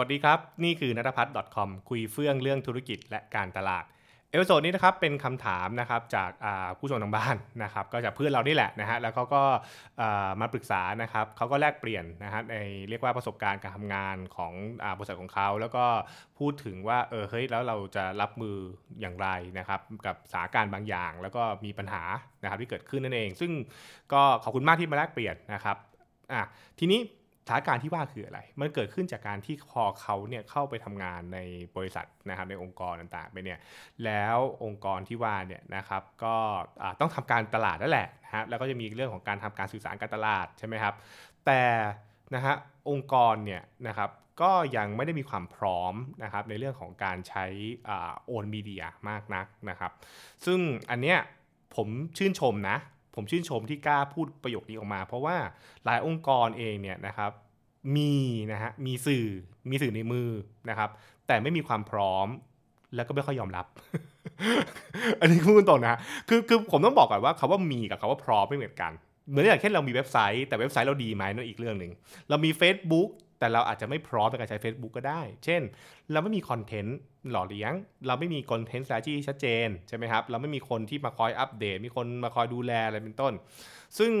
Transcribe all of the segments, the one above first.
สวัสดีครับ นี่คือนัทพัฒน์ .com คุยเฟื่องเรื่องธุรกิจและการตลาด episode นี้นะครับเป็นคำถามนะครับจากผู้ชมทางบ้านนะครับก็จากเพื่อนเรานี่แหละนะฮะแล้วเขาก็มาปรึกษานะครับเขาก็แลกเปลี่ยนนะฮะในเรียกว่าประสบการณ์การทำงานของบริษัทของเขา แล้วก็พูดถึงว่าเออเฮ้ยแล้วเราจะรับมืออย่างไรนะครับกับสถานการณ์บางอย่าง แล้วก็มีปัญหานะครับที่เกิดขึ้นนั่นเอง ซึ่งก็ขอบคุณมากที่มาแลกเปลี่ยนนะครับอะทีนี้ สถานการณ์ที่ว่าคืออะไร มันเกิดขึ้นจากการที่พอเขาเนี่ยเข้าไปทำงานในบริษัทนะครับในองค์กรต่างๆไปเนี่ย แล้วองค์กรที่ว่าเนี่ยนะครับก็ต้องทำการตลาดนั่นแหละนะฮะ แล้วก็จะมีเรื่องของการทำการสื่อสารการตลาดใช่ไหมครับ แต่นะฮะองค์กรเนี่ยนะครับก็ยังไม่ได้มีความพร้อมนะครับในเรื่องของการใช้โอนมีเดียมากนักนะครับ ซึ่งอันเนี้ยผมชื่นชมนะ ผมชื่นชมที่กล้าพูดประโยคนี้ออกมา เพราะว่าหลายองค์กรเองเนี่ยนะครับมีนะฮะมีสื่อมีสื่อในมือนะครับ แต่ไม่มีความพร้อมแล้วก็ไม่ค่อยยอมรับ อันนี้พูดตรงนะคือคือผมต้องบอกก่อนว่าคาว่ามีกับคาว่าพร้อมไม่เหมือนกันเหมือนอย่างเช่นเรามีเว็บไซต์แต่เว็บไซต์เราดีไหมนั่นอีกเรื่องหนึ่งเรามี Facebook แต่เราอาจจะไม่พร้อมในการใช้ Facebook ก็ได้ เช่น เราไม่มีคอนเทนต์ หล่อเลี้ยง เราไม่มีคอนเทนต์สายที่ชัดเจนใช่ไหมครับ เราไม่มีคนที่มาคอยอัปเดต มีคนมาคอยดูแลอะไรเป็นต้น ซึ่ง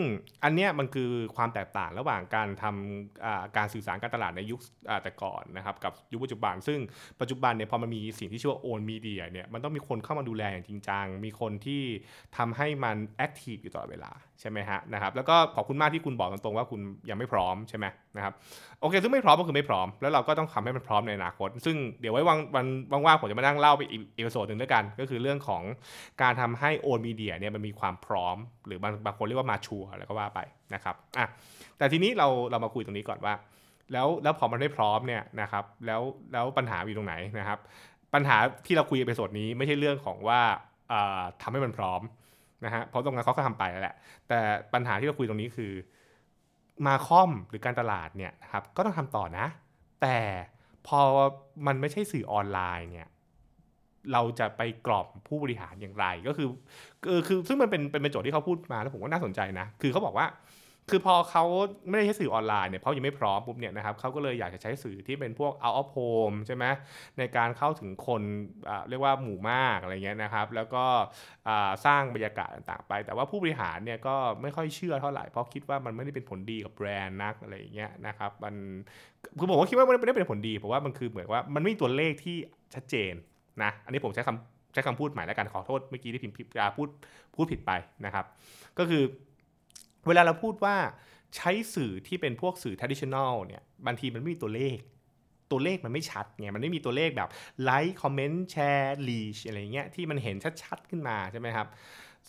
อันเนี้ยมันคือความแตกต่างระหว่างการทำการสื่อสารการตลาดในยุคแต่ก่อนนะครับกับยุคปัจจุบัน ซึ่งปัจจุบันเนี่ยพอมันมีสิ่งที่ชื่อว่า owned media เนี่ยมันต้องมีคนเข้ามาดูแลอย่างจริงจัง มีคนที่ทำให้มัน active อยู่ตลอดเวลาใช่ไหมฮะนะครับแล้วก็ขอบคุณมากที่คุณบอกตรงๆว่าคุณยังไม่พร้อมใช่ไหมนะครับโอเค ซึ่งไม่พร้อมก็คือไม่พร้อม แล้วเราก็ต้องทำให้มันพร้อมในอนาคต ซึ่งเดี๋ยวไว้วันวันว่างๆผมจะมานั่งเล่าไปอีก episode หนึ่งด้วยกัน ก็คือเรื่องของการทำให้ owned media เนี่ยมันมีความพร้อม หรือบางบางคนเรียกว่า mature แล้วก็ว่าไปนะครับอะแต่ทีนี้เราเรามาคุยตรงนี้ก่อนว่า แล้วแล้วพอมันไม่พร้อมเนี่ยนะครับแล้วแล้วปัญหาอยู่ตรงไหนนะครับ ปัญหาที่เราคุยในส่วนนี้ไม่ใช่เรื่องของว่าทำให้มันพร้อมนะฮะเพราะตรงนั้นเขาก็ทำไปแล้วแหละ แต่ปัญหาที่เราคุยตรงนี้คือมาคอมหรือการตลาดเนี่ยครับก็ต้องทำต่อนะ แต่ พอมันไม่ใช่สื่อออนไลน์เนี่ยเราจะไปกรอบผู้บริหารอย่างไรก็คือคือคือซึ่งมันเป็นเป็นโจทย์ที่เขาพูดมาแล้วผมก็น่าสนใจนะ คือเขาบอกว่า คือพอเขาไม่ได้ใช้สื่อออนไลน์เนี่ยเขายังไม่พร้อมปุ๊บเนี่ยนะครับเขาก็เลยอยากจะใช้สื่อที่เป็นพวก out of home ใช่ไหมในการเข้าถึงคนเรียกว่าหมู่มากอะไรเงี้ยนะครับ แล้วก็สร้างบรรยากาศต่างๆไป แต่ว่าผู้บริหารเนี่ยก็ไม่ค่อยเชื่อเท่าไหร่เพราะคิดว่ามันไม่ได้เป็นผลดีกับแบรนด์นักอะไรเงี้ยนะครับมันคือผมก็คิดว่ามันไม่ได้เป็นผลดีเพราะว่ามันคือเหมือนว่ามันไม่มีตัวเลขที่ชัดเจนนะอันนี้ผมใช้คำใช้คำพูดใหม่แล้วกันขอโทษเมื่อกี้ที่พิมพ์ผิดพูดพูดผิดไปนะครับ ก็คือ เวลาเราพูดว่าใช้สื่อที่เป็นพวกสื่อ traditional เนี่ยบางทีมันไม่มีตัวเลข ตัวเลขมันไม่ชัดไงมันไม่มีตัวเลขแบบไลค์คอมเมนต์แชร์ reach อะไรเงี้ยที่มันเห็นชัดๆขึ้นมาใช่ไหมครับ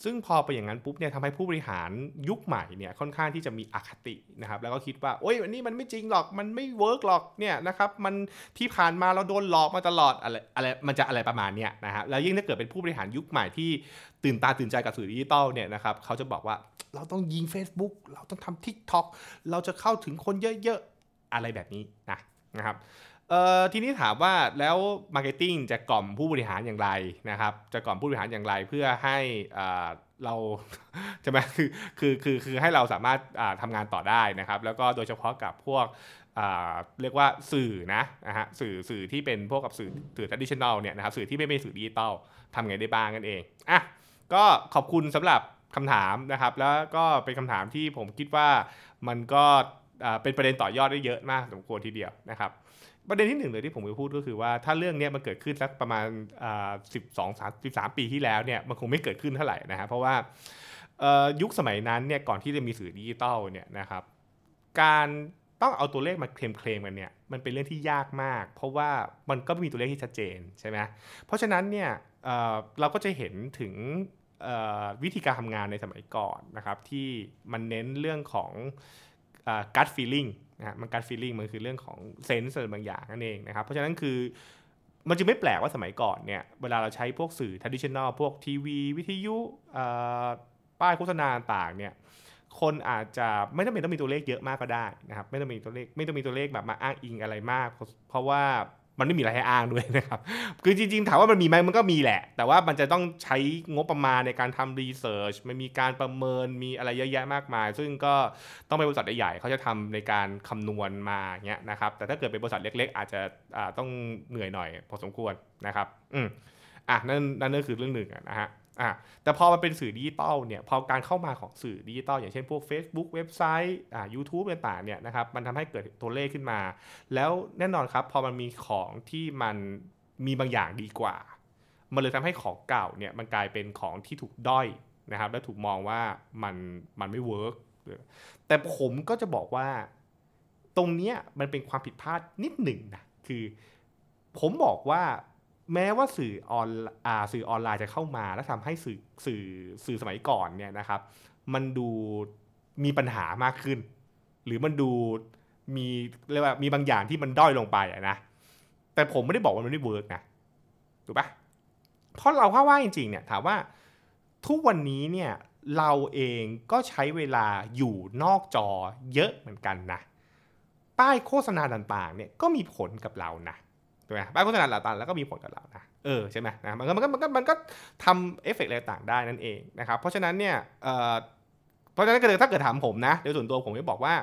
ซึ่งพอไปอย่างนั้นปุ๊บเนี่ยทำให้ผู้บริหารยุคใหม่เนี่ยค่อนข้างที่จะมีอคตินะครับแล้วก็คิดว่าโอ้ยอันนี้มันไม่จริงหรอกมันไม่ work หรอกเนี่ยนะครับมันที่ผ่านมาเราโดนหลอกมาตลอดอะไรอะไรมันจะอะไรประมาณเนี้ยนะฮะแล้วยิ่งถ้าเกิดเป็นผู้บริหารยุคใหม่ที่ตื่นตาตื่นใจกับสื่อดิจิตอลเนี่ยนะครับเขาจะบอกว่าเราต้องยิง Facebook เราต้องทำ TikTok เราจะเข้าถึงคนเยอะๆอะไรแบบนี้นะนะครับ เอ่อทีนี้ถามว่าแล้ว marketing จะกล่อมผู้บริหารอย่างไรนะครับ จะกล่อมผู้บริหารอย่างไรเพื่อให้อ่าเราใช่ไหมคือคือคือคือให้เราสามารถทำงานต่อได้นะครับ แล้วก็โดยเฉพาะกับพวกเรียกว่าสื่อนะนะฮะสื่อสื่อที่เป็นพวกกับสื่อสื่อ traditional เนี่ยนะครับสื่อที่ไม่เป็นสื่อดิจิตอลทำไงได้บ้างนั่นเองอะก็ขอบคุณสำหรับคำถามนะครับ แล้วก็เป็นคำถามที่ผมคิดว่ามันก็เป็นประเด็นต่อยอดได้เยอะมากสมควรทีเดียวนะครับ ประเด็นที่หนึ่งเลยที่ผมจะพูดก็คือว่าถ้าเรื่องนี้มันเกิดขึ้นสักประมาณสิบสองสามสิบสามปีที่แล้วเนี่ยมันคงไม่เกิดขึ้นเท่าไหร่นะฮะเพราะว่ายุคสมัยนั้นเนี่ยก่อนที่จะมีสื่อดิจิตอลเนี่ยนะครับการต้องเอาตัวเลขมาเคลมเคลมกันเนี่ยมันเป็นเรื่องที่ยากมาก เพราะว่ามันก็ไม่มีตัวเลขที่ชัดเจนใช่ไหมเพราะฉะนั้นเนี่ยเราก็จะเห็นถึงวิธีการทำงานในสมัยก่อนนะครับที่มันเน้นเรื่องของ gut feeling นะมัน gut feeling มันคือเรื่องของ sense บางอย่างนั่นเองนะครับเพราะฉะนั้นคือมันจึงไม่แปลกว่าสมัยก่อนเนี่ยเวลาเราใช้พวกสื่อ traditional พวกทีวี วิทยุป้ายโฆษณาต่างเนี่ยคนอาจจะไม่ต้องเป็นต้องมีตัวเลขเยอะมากก็ได้นะครับไม่ต้องมีตัวเลขไม่ต้องมีตัวเลขแบบมาอ้างอิงอะไรมาก เพราะว่า มันไม่มีอะไรให้อ้างด้วยนะครับ คือจริงๆ ถามว่ามันมีไหมมันก็มีแหละ แต่ว่ามันจะต้องใช้งบประมาณในการทำ research มันมีการประเมินมีอะไรเยอะแยะมากมาย ซึ่งก็ต้องเป็นบริษัทใหญ่ๆเขาจะทำในการคำนวณมาเงี้ยนะครับ แต่ถ้าเกิดเป็นบริษัทเล็ก ๆ อาจจะต้องเหนื่อยหน่อยพอสมควรนะครับ อืมอะนั่นนั่นก็คือเรื่องหนึ่งนะฮะ อะแต่พอมันเป็นสื่อดิจิตอลเนี่ยพอการเข้ามาของสื่อดิจิตอลอย่างเช่นพวก Facebook เว็บไซต์อ่า YouTube ต่างๆเนี่ยนะครับมันทำให้เกิดตัวเลขขึ้นมา แล้วแน่นอนครับพอมันมีของที่มันมีบางอย่างดีกว่า มันเลยทำให้ของเก่าเนี่ยมันกลายเป็นของที่ถูกด้อยนะครับและถูกมองว่ามันมันไม่เวิร์กแต่ผมก็จะบอกว่าตรงเนี้ยมันเป็นความผิดพลาดนิดหนึ่งนะคือผมบอกว่า แม้ว่าสื่อออนอ่าสื่อออนไลน์จะเข้ามา แล้วทำให้สื่อสื่อสื่อสมัยก่อนเนี่ยนะครับ มันดูมีปัญหามากขึ้น หรือมันดูมีเรียกว่ามีบางอย่างที่มันด้อยลงไปอะนะแต่ผมไม่ได้บอกว่ามันไม่เวิร์กนะถูกปะเพราะเราเข้าว่าจริงๆเนี่ยถามว่าทุกวันนี้เนี่ยเราเองก็ใช้เวลาอยู่นอกจอเยอะเหมือนกันนะป้ายโฆษณาต่างๆเนี่ยก็มีผลกับเรานะ ถูกไหมป้ายโฆษณาต่างๆแล้วก็มีผลกับเรานะเออใช่ไหมนะมันก็มันก็มันก็มันก็ทำเอฟเฟกต์อะไรต่างได้นั่นเองนะครับเพราะฉะนั้นเนี่ยเอ่อเพราะฉะนั้นก็เลยถ้าเกิดถามผมนะโดยส่วนตัวผมจะบอกว่า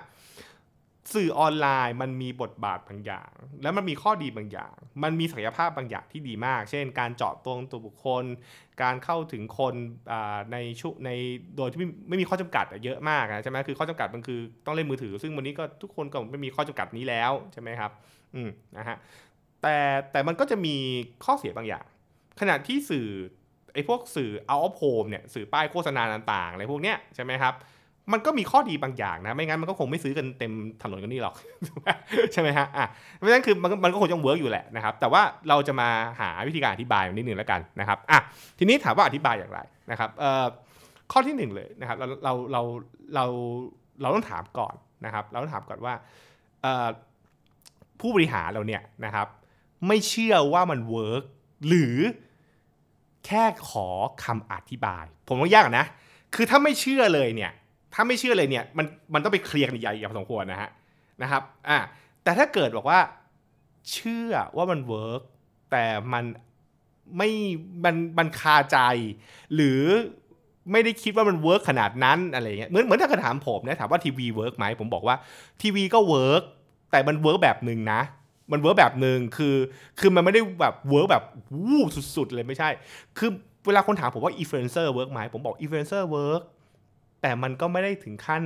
สื่อออนไลน์มันมีบทบาทบางอย่าง แล้วมันมีข้อดีบางอย่าง มันมีศักยภาพบางอย่างที่ดีมาก เช่น การเจาะตรงตัวบุคคล การเข้าถึงคนในชุในโดยที่ไม่มีข้อจำกัดเยอะมากนะใช่ไหมคือข้อจำกัดมันคือต้องเล่นมือถือ ซึ่งวันนี้ก็ทุกคนก็ไม่มีข้อจำกัดนี้แล้วใช่ไหมครับอืมนะฮะ แต่แต่มันก็จะมีข้อเสียบางอย่าง ขณะที่สื่อไอ้พวกสื่อ out of home เนี่ยสื่อป้ายโฆษณาต่างๆอะไรพวกเนี้ยใช่ไหมครับมันก็มีข้อดีบางอย่างนะ ไม่งั้นมันก็คงไม่ซื้อกันเต็มถนนกันนี่หรอก ใช่ไหมฮะอะเพราะฉะนั้นคือมันมันก็คงจะ work อยู่แหละนะครับ แต่ว่าเราจะมาหาวิธีการอธิบายนิดนึงแล้วกันนะครับอะทีนี้ถามว่าอธิบายอย่างไรนะครับเอ่อข้อที่หนึ่งเลยนะครับเราเราเราเราเราต้องถามก่อนนะครับ เราต้องถามก่อนว่าผู้บริหารเราเนี่ยนะครับ ไม่เชื่อว่ามัน work หรือแค่ขอคำอธิบาย ผมว่ายากนะ คือถ้าไม่เชื่อเลยเนี่ย ถ้าไม่เชื่อเลยเนี่ย มันมันต้องไป clear กันใหญ่พอสมควรนะฮะนะครับอะแต่ถ้าเกิดบอกว่า เชื่อว่ามัน work แต่มันไม่มันมันคาใจ หรือไม่ได้คิดว่ามัน work ขนาดนั้นอะไรเงี้ยเหมือนเหมือนถ้าเกิดถามผมนะถามว่าทีวี work ไหมผมบอกว่าทีวีก็ work แต่มัน work แบบหนึ่งนะ มัน work แบบหนึ่งคือ คือมันไม่ได้แบบ work แบบวู้สุดๆเลยไม่ใช่ คือเวลาคนถามผมว่า influencer work ไหมผมบอก influencer work แต่มันก็ไม่ได้ถึงขั้น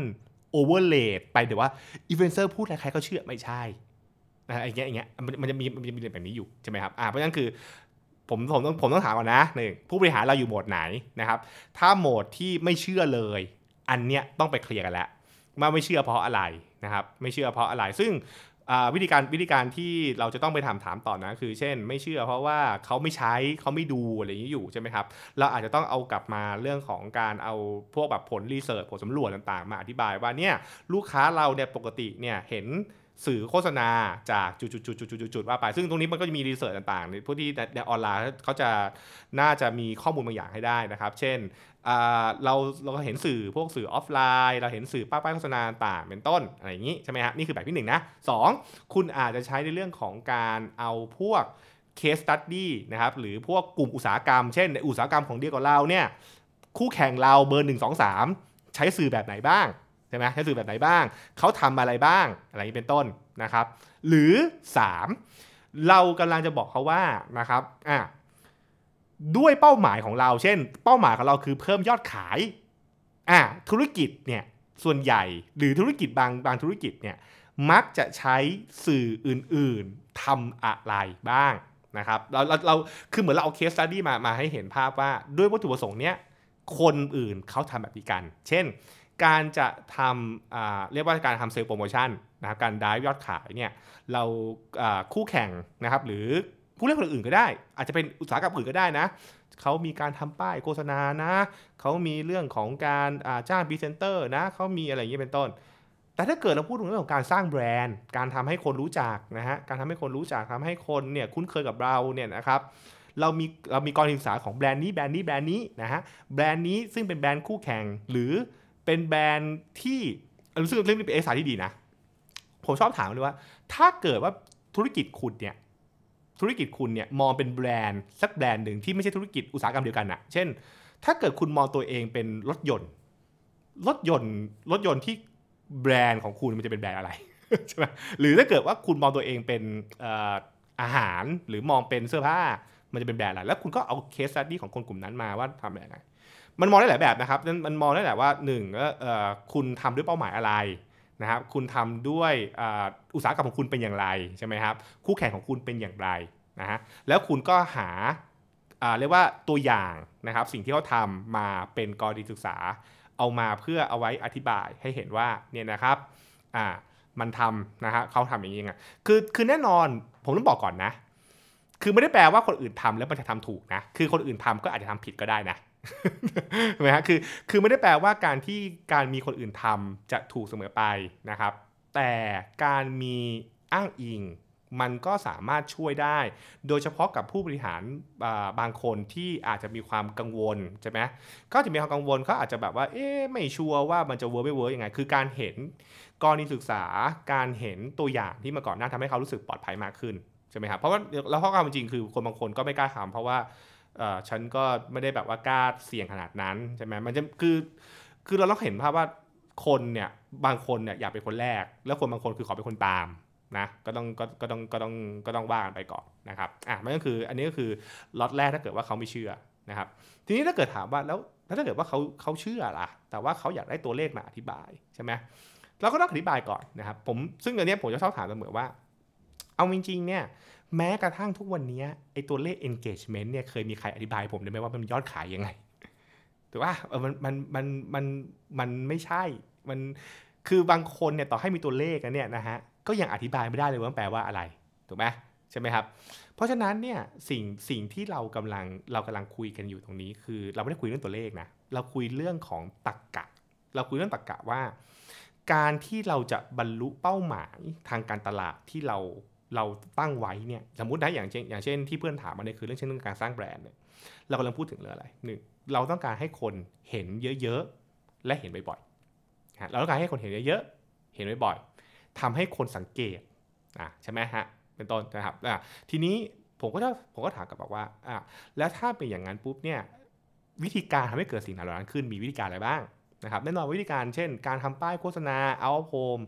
overrate ไปเดี๋ยวว่าอีเฟนเซอร์พูดอะไรใครก็เชื่อไม่ใช่อะไรเงี้ยอย่างเงี้ยมันจะมีมันจะมีแบบนี้อยู่ใช่ไหมครับอ่าเพราะฉะนั้นคือผมผมต้องผมต้องถามก่อนนะหนึ่งผู้บริหารเราอยู่โหมดไหนนะครับ ถ้าโหมดที่ไม่เชื่อเลย อันเนี้ยต้องไปเคลียร์กันแล้วว่าไม่เชื่อเพราะอะไรนะครับ ไม่เชื่อเพราะอะไร ซึ่ง วิธีการวิธีการที่เราจะต้องไปถามถามต่อนะ คือเช่น ไม่เชื่อเพราะว่าเขาไม่ใช้เขาไม่ดูอะไรอย่างนี้อยู่ใช่ไหมครับ เราอาจจะต้องเอากลับมาเรื่องของการเอาพวกแบบผลรีเสิร์ชผลสำรวจต่างๆ มาอธิบายว่าเนี่ยลูกค้าเราเนี่ยปกติเนี่ยเห็นสื่อโฆษณาจากจุดๆๆๆว่าไป ซึ่งตรงนี้มันก็จะมี research ต่างๆในพวกที่ในออนไลน์เขาจะน่าจะมีข้อมูลบางอย่างให้ได้นะครับ เช่น เราเราเห็นสื่อพวกสื่อออฟไลน์ เราเห็นสื่อป้ายโฆษณาต่างเป็นต้นอะไรอย่างนี้ใช่ไหมฮะนี่คือแบบที่1นนะสคุณอาจจะใช้ในเรื่องของการเอาพวก case study นะครับหรือพวกกลุ่มอุตสาหกรรม เช่นในอุตสาหกรรมของเดียวกับเราเนี่ยคู่แข่งเราเบอร์ 1 2 3 ใช้สื่อแบบไหนบ้างใช่ไหมใช้สื่อแบบไหนบ้าง เขาทำอะไรบ้างอะไรนี้เป็นต้นนะครับ หรือ 3 เรากำลังจะบอกเขาว่านะครับอะ ด้วยเป้าหมายของเรา เช่น เป้าหมายของเราคือเพิ่มยอดขายอะธุรกิจเนี่ยส่วนใหญ่หรือธุรกิจบางบางธุรกิจเนี่ยมักจะใช้สื่ออื่นๆทำอะไรบ้างนะครับเราเราเราคือเหมือนเราเอาเคสตัดดี้มามาให้เห็นภาพว่าด้วยวัตถุประสงค์เนี้ยคนอื่นเขาทำแบบนี้กัน เช่น การจะทำอ่าเรียกว่าการทำ sales promotion นะครับการได้ยอดขายเนี่ยเราคู่แข่งนะครับหรือ ผู้เล่นคนอื่นก็ได้ อาจจะเป็นอุตสาหกรรมอื่นก็ได้นะเขามีการทำป้ายโฆษณานะเขามีเรื่องของการจ้างพรีเซนเตอร์นะเขามีอะไรอย่างนี้เป็นต้น แต่ถ้าเกิดเราพูดถึงเรื่องของการสร้างแบรนด์ การทำให้คนรู้จักนะฮะการทำให้คนรู้จักทำให้คนเนี่ยคุ้นเคยกับเราเนี่ยนะครับเรามีเรามีกรศึกษาของแบรนด์นี้แบรนด์นี้แบรนด์นี้นะฮะแบรนด์นี้ซึ่งเป็นแบรนด์คู่แข่งหรือเป็นแบรนด์ที่รู้สึกเรื่องนี้เป็นเอกสารที่ดีนะ ผมชอบถามเลยว่า ถ้าเกิดว่าธุรกิจคุณเนี่ย ธุรกิจคุณเนี่ยมองเป็นแบรนด์สักแบรนด์หนึ่งที่ไม่ใช่ธุรกิจอุตสาหกรรมเดียวกันอะเช่น ถ้าเกิดคุณมองตัวเองเป็นรถยนต์ รถยนต์รถยนต์ที่แบรนด์ของคุณมันจะเป็นแบรนด์อะไรใช่ไหมหรือถ้าเกิดว่าคุณมองตัวเองเป็นอาหารหรือมองเป็นเสื้อผ้ามันจะเป็นแบรนด์อะไรแล้วคุณก็เอาเคสสตี้ของคนกลุ่มนั้นมาว่าทำแบบไหนมันมองได้หลายแบบนะครับมันมองได้หลายว่าหนึ่งก็คุณทำด้วยเป้าหมายอะไร นะครับคุณทำด้วยอุตสาหกรรมของคุณเป็นอย่างไรใช่ไหมครับคู่แข่งของคุณเป็นอย่างไรนะฮะแล้วคุณก็หาเรียกว่าตัวอย่างนะครับสิ่งที่เขาทำมาเป็นกรณีศึกษา เอามาเพื่อเอาไว้อธิบายให้เห็นว่าเนี่ยนะครับอ่ามันทำนะฮะเขาทำอย่างนี้ไงคือคือแน่นอนผมต้องบอกก่อนนะ คือไม่ได้แปลว่าคนอื่นทำแล้วมันจะทำถูกนะ คือคนอื่นทำก็อาจจะทำผิดก็ได้นะ ใช่ไหมฮะคือคือไม่ได้แปลว่าการที่การมีคนอื่นทำจะถูกเสมอไปนะครับ แต่การมีอ้างอิงมันก็สามารถช่วยได้ โดยเฉพาะกับผู้บริหารบางคนที่อาจจะมีความกังวลใช่ไหมก็จะมีความกังวลเขาอาจจะแบบว่า เอ๊ะ ไม่ sure ว่ามันจะ work ไม่ work ยังไง คือการเห็นกรณีศึกษา การเห็นตัวอย่างที่มาก่อนหน้าทำให้เขารู้สึกปลอดภัยมากขึ้นใช่ไหมครับ เพราะว่าแล้วข้อความจริงคือคนบางคนก็ไม่กล้าทำเพราะว่า ฉันก็ไม่ได้แบบว่ากล้าเสี่ยงขนาดนั้นใช่ไหมมันจะคือคือเราต้องเห็นภาพว่าคนเนี่ยบางคนเนี่ยอยากเป็นคนแรก แล้วคนบางคนคือขอเป็นคนตามนะก็ต้องก็ก็ต้องก็ต้องก็ต้องว่ากันไปก่อนนะครับอะมันก็คืออันนี้ก็คือล็อตแรกถ้าเกิดว่าเขาไม่เชื่อนะครับ ทีนี้ถ้าเกิดถามว่าแล้วถ้าเกิดว่าเขาเขาเชื่อล่ะ แต่ว่าเขาอยากได้ตัวเลขมาอธิบายใช่ไหมเราก็ต้องอธิบายก่อนนะครับผมซึ่งอันนี้ผมจะชอบถามเสมอว่า เอาจริงๆเนี่ย แม้กระทั่งทุกวันนี้ไอตัวเลข engagement เนี่ยเคยมีใครอธิบายผมได้ไหมว่ามันยอดขายยังไงถือว่าเออมันมันมันมันมันไม่ใช่มันคือบางคนเนี่ยต่อให้มีตัวเลขนะเนี่ยนะฮะก็ยังอธิบายไม่ได้เลยว่าแปลว่าอะไรถูกไหมใช่ไหมครับ เพราะฉะนั้นเนี่ยสิ่งสิ่งที่เรากำลังเรากำลังคุยกันอยู่ตรงนี้ คือเราไม่ได้คุยเรื่องตัวเลขนะเราคุยเรื่องของตรกกะ เราคุยเรื่องตรกกะว่า การที่เราจะบรรลุเป้าหมายทางการตลาดที่เรา เราตั้งไว้เนี่ยสมมตินะอย่างเช่นอย่างเช่นที่เพื่อนถามมาเนี่ยคือเรื่องเช่นเรื่องการสร้างแบรนด์เนี่ยเรากำลังพูดถึงเรื่องอะไรหนึ่งเราต้องการให้คนเห็นเยอะๆและเห็นบ่อยๆเราต้องการให้คนเห็นเยอะๆเห็นบ่อยๆทำให้คนสังเกตอะใช่ไหมฮะเป็นต้นนะครับอะทีนี้ผมก็จะผมก็ถามกับบอกว่าอะแล้วถ้าเป็นอย่างนั้นปุ๊บเนี่ยวิธีการทำให้เกิดสิ่งเหล่านั้นขึ้นมีวิธีการอะไรบ้างนะครับแน่นอนวิธีการเช่น การทำป้ายโฆษณาเอาโฮม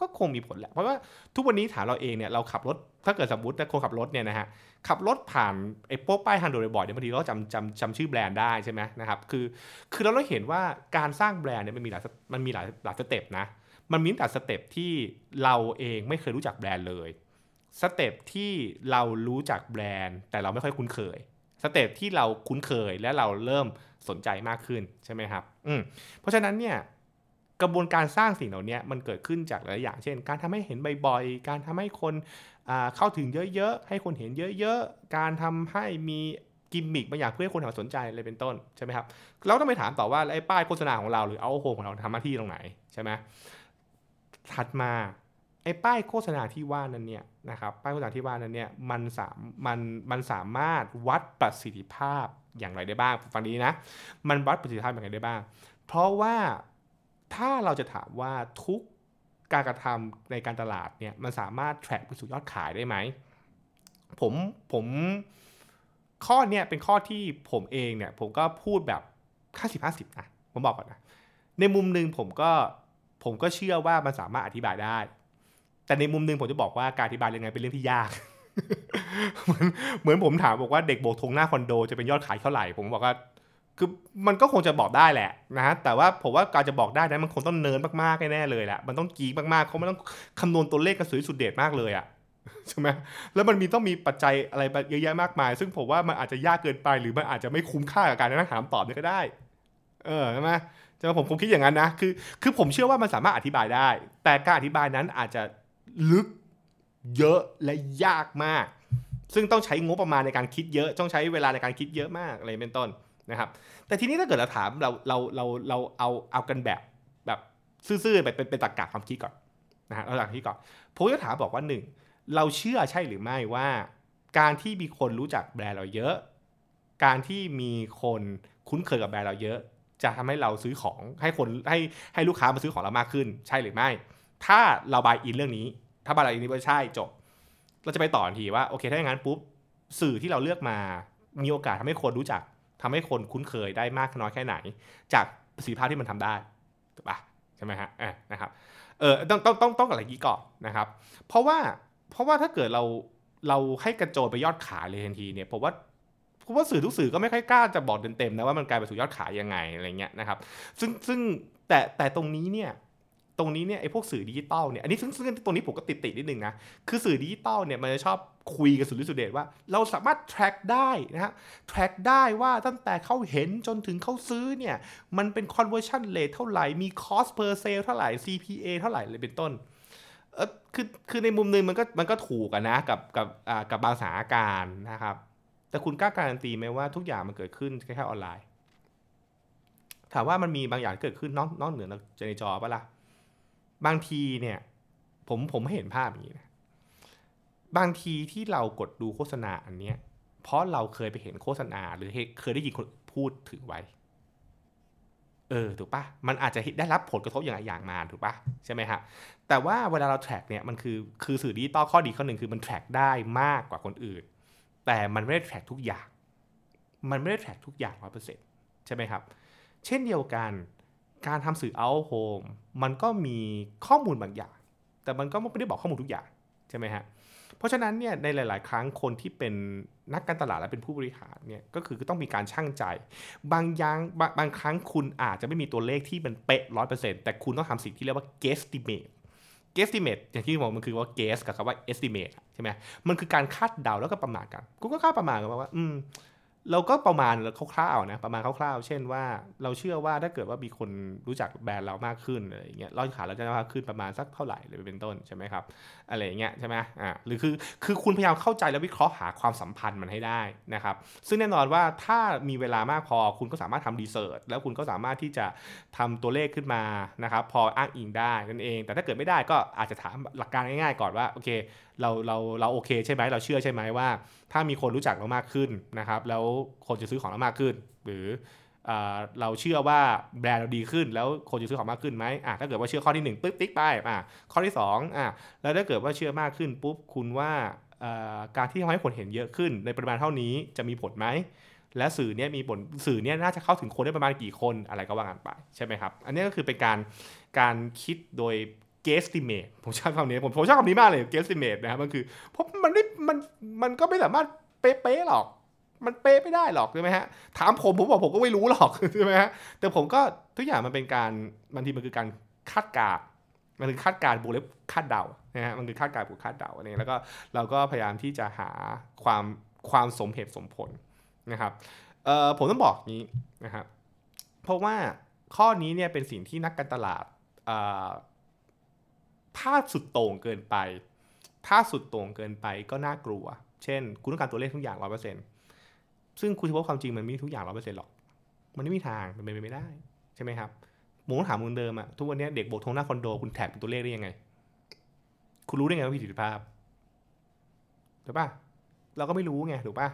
ก็คงมีผลแหละ เพราะว่าทุกวันนี้ถามเราเองเนี่ยเราขับรถ ถ้าเกิดสมมติคนขับรถเนี่ยนะฮะขับรถผ่านไอ้โป๊ป้ายฮันโดบ่อยเนี่ยบางทีเราจำจำจำชื่อแบรนด์ได้ใช่ไหมนะครับคือคือเราเห็นว่าการสร้างแบรนด์เนี่ยมันมีหลายมันมีหลายหลาย step นะมันมีแต่ step ที่เราเองไม่เคยรู้จักแบรนด์เลย step ที่เรารู้จักแบรนด์ แต่เราไม่ค่อยคุ้นเคย step ที่เราคุ้นเคยและเราเริ่มสนใจมากขึ้นใช่ไหมครับอืมเพราะฉะนั้นเนี่ย กระบวนการสร้างสิ่งเหล่านี้มันเกิดขึ้นจากหลายอย่าง เช่น การทำให้เห็นบ่อยๆ การทำให้คนเข้าถึงเยอะๆ ให้คนเห็นเยอะๆ การทำให้มีกิมมิคบางอย่างเพื่อให้คนสนใจอะไรเป็นต้นใช่ไหมครับเราต้องไปถามต่อว่าไอ้ป้ายโฆษณาของเราหรือเอาโฮของเราทำหน้าที่ตรงไหนใช่ไหมถัดมาไอ้ป้ายโฆษณาที่ว่านั้นเนี่ยนะครับป้ายโฆษณาที่ว่านั้นเนี่ยมันสามมันมันสามารถวัดประสิทธิภาพอย่างไรได้บ้างฟังดีนะ มันวัดประสิทธิภาพอย่างไรได้บ้าง เพราะว่า ถ้าเราจะถามว่าทุกการกระทำในการตลาดเนี่ยมันสามารถแทร็กไปสู่ยอดขายได้ไหมผมผมข้อเนี้ยเป็นข้อที่ผมเองเนี่ยผมก็พูดแบบห้าสิบห้าสิบนะผมบอกก่อนนะในมุมหนึ่งผมก็ผมก็เชื่อว่ามันสามารถอธิบายได้ แต่ในมุมหนึ่งผมจะบอกว่าการอธิบายยังไงเป็นเรื่องที่ยาก เหมือนเหมือนผมถามบอกว่าเด็กโบกธงหน้าคอนโดจะเป็นยอดขายเท่าไหร่ ผมบอกว่า คือมันก็คงจะบอกได้แหละนะแต่ว่าผมว่าการจะบอกได้นะมันคงต้องเนินมากๆแน่เลยแหละมันต้องกีกมากๆเขาไม่ต้องคำนวณตัวเลขกันสวยสุดเด็ดมากเลยอะใช่ไหมแล้วมันมีต้องมีปัจจัยอะไรเยอะแยะมากมาย ซึ่งผมว่ามันอาจจะยากเกินไปหรือมันอาจจะไม่คุ้มค่ากับการนั่งถามตอบนี่ก็ได้ เออใช่ไหมจะผมคงคิดอย่างนั้นนะคือ คือผมเชื่อว่ามันสามารถอธิบายได้ แต่การอธิบายนั้นอาจจะลึกเยอะและยากมาก ซึ่งต้องใช้งบประมาณในการคิดเยอะ ต้องใช้เวลาในการคิดเยอะมากอะไรเป็นต้น นะครับ แต่ทีนี้ถ้าเกิดเราถามเราเราเราเราเอาเอากันแบบแบบซื่อๆแบบเป็นเป็นตรรกะความคิดก่อนนะฮะเราหลักที่ก่อนผมจะถามบอกว่าหนึ่งเราเชื่อใช่หรือไม่ว่า การที่มีคนรู้จักแบรนด์เราเยอะ การที่มีคนคุ้นเคยกับแบรนด์เราเยอะ จะทำให้เราซื้อของให้คนให้ให้ลูกค้ามาซื้อของเรามากขึ้น ใช่หรือไม่ ถ้าเราบายอินเรื่องนี้ ถ้าบายอินนี้ไม่ใช่จบ เราจะไปต่อทันทีว่าโอเคถ้าอย่างนั้นปุ๊บสื่อที่เราเลือกมามีโอกาสทำให้คนรู้จัก ทำให้คนคุ้นเคยได้มากน้อยแค่ไหน จากประสิทธิภาพที่มันทำได้ถูกปะใช่ไหมฮะเออนะครับเออต้องต้องต้องต้องอะไรกี้ก่อนนะครับ เพราะว่าเพราะว่าถ้าเกิดเราเราให้กระโจนไปยอดขายเลยทันทีเนี่ยผมว่าผมว่าสื่อทุกสื่อก็ไม่ค่อยกล้าจะบอกเต็มๆนะว่ามันกลายไปสู่ยอดขายยังไงอะไรเงี้ยนะครับ ซึ่งซึ่งแต่แต่ตรงนี้เนี่ย ตรงนี้เนี่ยไอ้พวกสื่อดิจิตอลเนี่ยอันนี้ซึ่งซึ่งตรงนี้ผมก็ติดติดนิดนึงนะคือสื่อดิจิตอลเนี่ยมันจะชอบคุยกับสุดฤทธิ์สุดเดชว่า เราสามารถ track ได้นะฮะ track ได้ว่าตั้งแต่เขาเห็นจนถึงเขาซื้อเนี่ยมันเป็น conversion rate เท่าไหร่ มี cost per sale เท่าไหร่ CPA เท่าไหร่เลยเป็นต้นเออคือคือในมุมนึงมันก็มันก็ถูกอะนะกับกับอ่ากับบางสถานการณ์นะครับ แต่คุณกล้าการันตีไหมว่าทุกอย่างมันเกิดขึ้นแค่แค่ออนไลน์ ถามว่ามันมีบางอย่างเกิดขึ้นนอกนอกเหนือจากในจอปะล่ะ บางทีเนี่ย ผมผมเห็นภาพอย่างนี้นะบางทีที่เรากดดูโฆษณาอันเนี้ย เพราะเราเคยไปเห็นโฆษณา หรือเคยได้ยินคนพูดถึงไว้ เออถูกปะมันอาจจะได้รับผลกระทบอย่างอย่างมาถูกปะใช่ไหมฮะแต่ว่าเวลาเรา track เนี่ยมันคือคือสื่อดิจิตอลข้อดีข้อหนึ่งคือมัน track ได้มากกว่าคนอื่น แต่มันไม่ได้ track ทุกอย่าง มันไม่ได้ track ทุกอย่างร้อยเปอร์เซ็นต์ใช่ไหมครับ เช่นเดียวกัน การทำสื่อ out home มันก็มีข้อมูลบางอย่าง แต่มันก็ไม่ได้บอกข้อมูลทุกอย่างใช่ไหมฮะเพราะฉะนั้นเนี่ยในหลาย ๆ ครั้งคนที่เป็นนักการตลาดและเป็นผู้บริหารเนี่ยก็คือต้องมีการชั่งใจ บางอย่างบางบางครั้งคุณอาจจะไม่มีตัวเลขที่มันเป๊ะร้อยเปอร์เซ็นต์แต่คุณต้องทำสิ่งที่เรียกว่า guesstimate guesstimate อย่างที่บอกมันคือว่า guess กับคำว่า estimate ใช่ไหมมันคือการคาดเดาแล้วก็ประมาณกันกูก็คาดประมาณกันว่าอืม เราก็ประมาณคร่าวๆนะประมาณคร่าวๆ เช่นว่าเราเชื่อว่าถ้าเกิดว่ามีคนรู้จักแบรนด์เรามากขึ้นอะไรอย่างเงี้ยยอดขายเราจะมากขึ้นประมาณสักเท่าไหร่เลยเป็นต้นใช่ไหมครับอะไรอย่างเงี้ยใช่ไหมอ่าหรือคือคือคุณพยายามเข้าใจและวิเคราะห์หาความสัมพันธ์มันให้ได้นะครับซึ่งแน่นอนว่าถ้ามีเวลามากพอคุณก็สามารถทำรีเสิร์ชแล้วคุณก็สามารถที่จะทำตัวเลขขึ้นมานะครับพออ้างอิงได้นั่นเอง แต่ถ้าเกิดไม่ได้ก็อาจจะถามหลักการง่ายๆ ก่อนว่าโอเค เราเราเราโอเคใช่ไหมเราเชื่อใช่ไหมว่า ถ้ามีคนรู้จักเรามากขึ้นนะครับ แล้วคนจะซื้อของเรามากขึ้น หรือเราเชื่อว่าแบรนด์เราดีขึ้น แล้วคนจะซื้อของมากขึ้นไหมอะถ้าเกิดว่าเชื่อข้อที่1ปึ๊บติ๊กไปอะข้อที่ 2อะแล้วถ้าเกิดว่าเชื่อมากขึ้นปุ๊บคุณว่าการที่ทำให้คนเห็นเยอะขึ้น ในปริมาณเท่านี้จะมีผลไหมและสื่อเนี้ยมีผลสื่อเนี้ยน่าจะเข้าถึงคนได้ประมาณกี่คนอะไรก็ว่ากันไปใช่ไหมครับ อันนี้ก็คือเป็นการการคิดโดย guesstimate ผมชอบคำนี้ผมผมชอบคำนี้มากเลย guesstimate นะครับมันคือเพราะมันไม่มันมันก็ไม่สามารถเป๊ะๆหรอกมันเป๊ะไม่ได้หรอกใช่ไหมฮะถามผมผมบอกผมก็ไม่รู้หรอกใช่ไหมฮะแต่ผมก็ทุกอย่างมันเป็นการบางทีมันคือการคาดการมันคือคาดการบวกเล็บคาดเดานะฮะมันคือคาดการบวกคาดเดาเนี่ยแล้วก็เราก็พยายามที่จะหาความความสมเหตุสมผลนะครับเอ่อผมต้องบอกงี้นะครับเพราะว่าข้อนี้เนี่ยเป็นสิ่งที่นักการตลาด ถ้าสุดโต่งเกินไป ถ้าสุดโต่งเกินไปก็น่ากลัว เช่น คุณต้องการตัวเลขทุกอย่างร้อยเปอร์เซ็นต์ซึ่งคุณจะพบความจริงมันไม่มีทุกอย่างร้อยเปอร์เซ็นต์หรอก มันไม่มีทางมันเป็นไปไม่ได้ ใช่ไหมครับผมต้องถามมึงเดิมอะทุกวันนี้เด็กโบกทงหน้าคอนโดคุณแท็กเป็นตัวเลขได้ยังไง คุณรู้ได้ไงว่าผิดสิทธิภาพถูกปะเราก็ไม่รู้ไงถูกปะ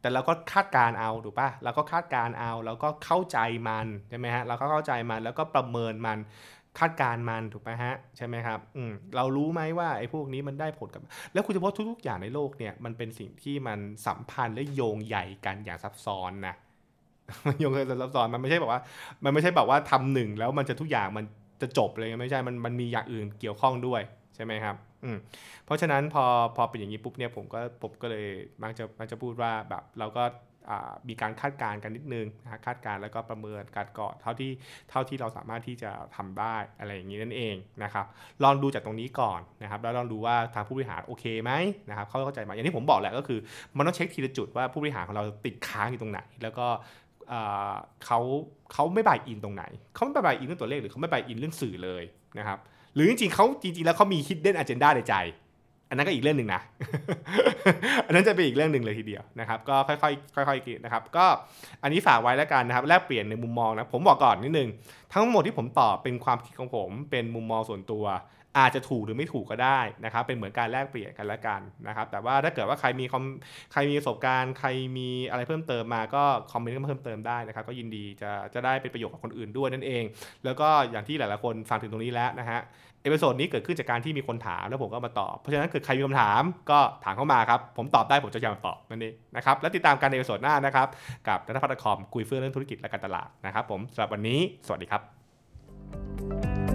แต่เราก็คาดการเอาถูกปะเราก็คาดการเอา แล้วก็เข้าใจมันใช่ไหมฮะ เราก็เข้าใจมันแล้วก็ประเมินมัน คาดการมันถูกไหมฮะ ใช่ไหมครับอืมเรารู้ไหมว่าไอ้พวกนี้มันได้ผลกับ แล้วคุณจะพบทุกๆอย่างในโลกเนี่ยมันเป็นสิ่งที่มันสัมพันธ์และโยงใหญ่กันอย่างซับซ้อนนะมันโยงกันซับซ้อนมันไม่ใช่แบบว่า มันไม่ใช่แบบว่าทำหนึ่งแล้วมันจะทุกอย่างมันจะจบเลยไม่ใช่มันมันมีอย่างอื่นเกี่ยวข้องด้วยใช่ไหมครับอืมเพราะฉะนั้นพอพอเป็นอย่างนี้ปุ๊บเนี่ยผมก็ผมก็เลยมักจะมักจะพูดว่าแบบเราก็ มีการคาดการณ์กันนิดนึงนะคาดการณ์แล้วก็ประเมินการเกาะเท่าที่เท่าที่เราสามารถที่จะทำได้อะไรอย่างนี้นั่นเองนะครับลองดูจากตรงนี้ก่อนนะครับแล้วลองดูว่าทางผู้บริหารโอเคไหมนะครับเขาเข้าใจไหมอย่างที่ผมบอกแหละก็คือมันต้องเช็คทีละจุดว่าผู้บริหารของเราติดค้างอยู่ตรงไหน แล้วก็เขาเขาไม่บายอินตรงไหน เขาไม่บายอินเรื่องตัวเลขหรือเขาไม่บายอินเรื่องสื่อเลยนะครับหรือจริงๆเขาจริงๆแล้วเขามี hidden agenda ในใจ อันนั้นก็อีกเรื่องหนึ่งนะ อันนั้นจะเป็นอีกเรื่องหนึ่งเลยทีเดียวนะครับ ก็ค่อยๆค่อยๆกินนะครับ ก็อันนี้ฝากไว้แล้วกันนะครับ แลกเปลี่ยนในมุมมองนะ ผมบอกก่อนนิดนึง ทั้งหมดที่ผมตอบเป็นความคิดของผม เป็นมุมมองส่วนตัว อาจจะถูกหรือไม่ถูกก็ได้นะครับเป็นเหมือนการแลกเปลี่ยนกันละกันนะครับแต่ว่าถ้าเกิดว่าใครมีคอมใครมีประสบการณ์ ใครมีอะไรเพิ่มเติมมาก็ comment เพิ่มเติมได้นะครับก็ยินดีจะจะได้เป็นประโยชน์กับคนอื่นด้วยนั่นเอง แล้วก็อย่างที่หลายๆคนฟังถึงตรงนี้แล้วนะฮะ episode นี้เกิดขึ้นจากการที่มีคนถามแล้วผมก็มาตอบ เพราะฉะนั้นเกิดใครมีคำถามก็ถามเข้ามาครับ ผมตอบได้ผมจะพยายามตอบนั่นเองนะครับแล้วติดตามกันใน episode หน้านะครับกับนัทพัฒน์คอมคุยเฟื่องเรื่องธุรกิจและการตลาดนะครับผมสำหรับวันนี้ สวัสดีครับ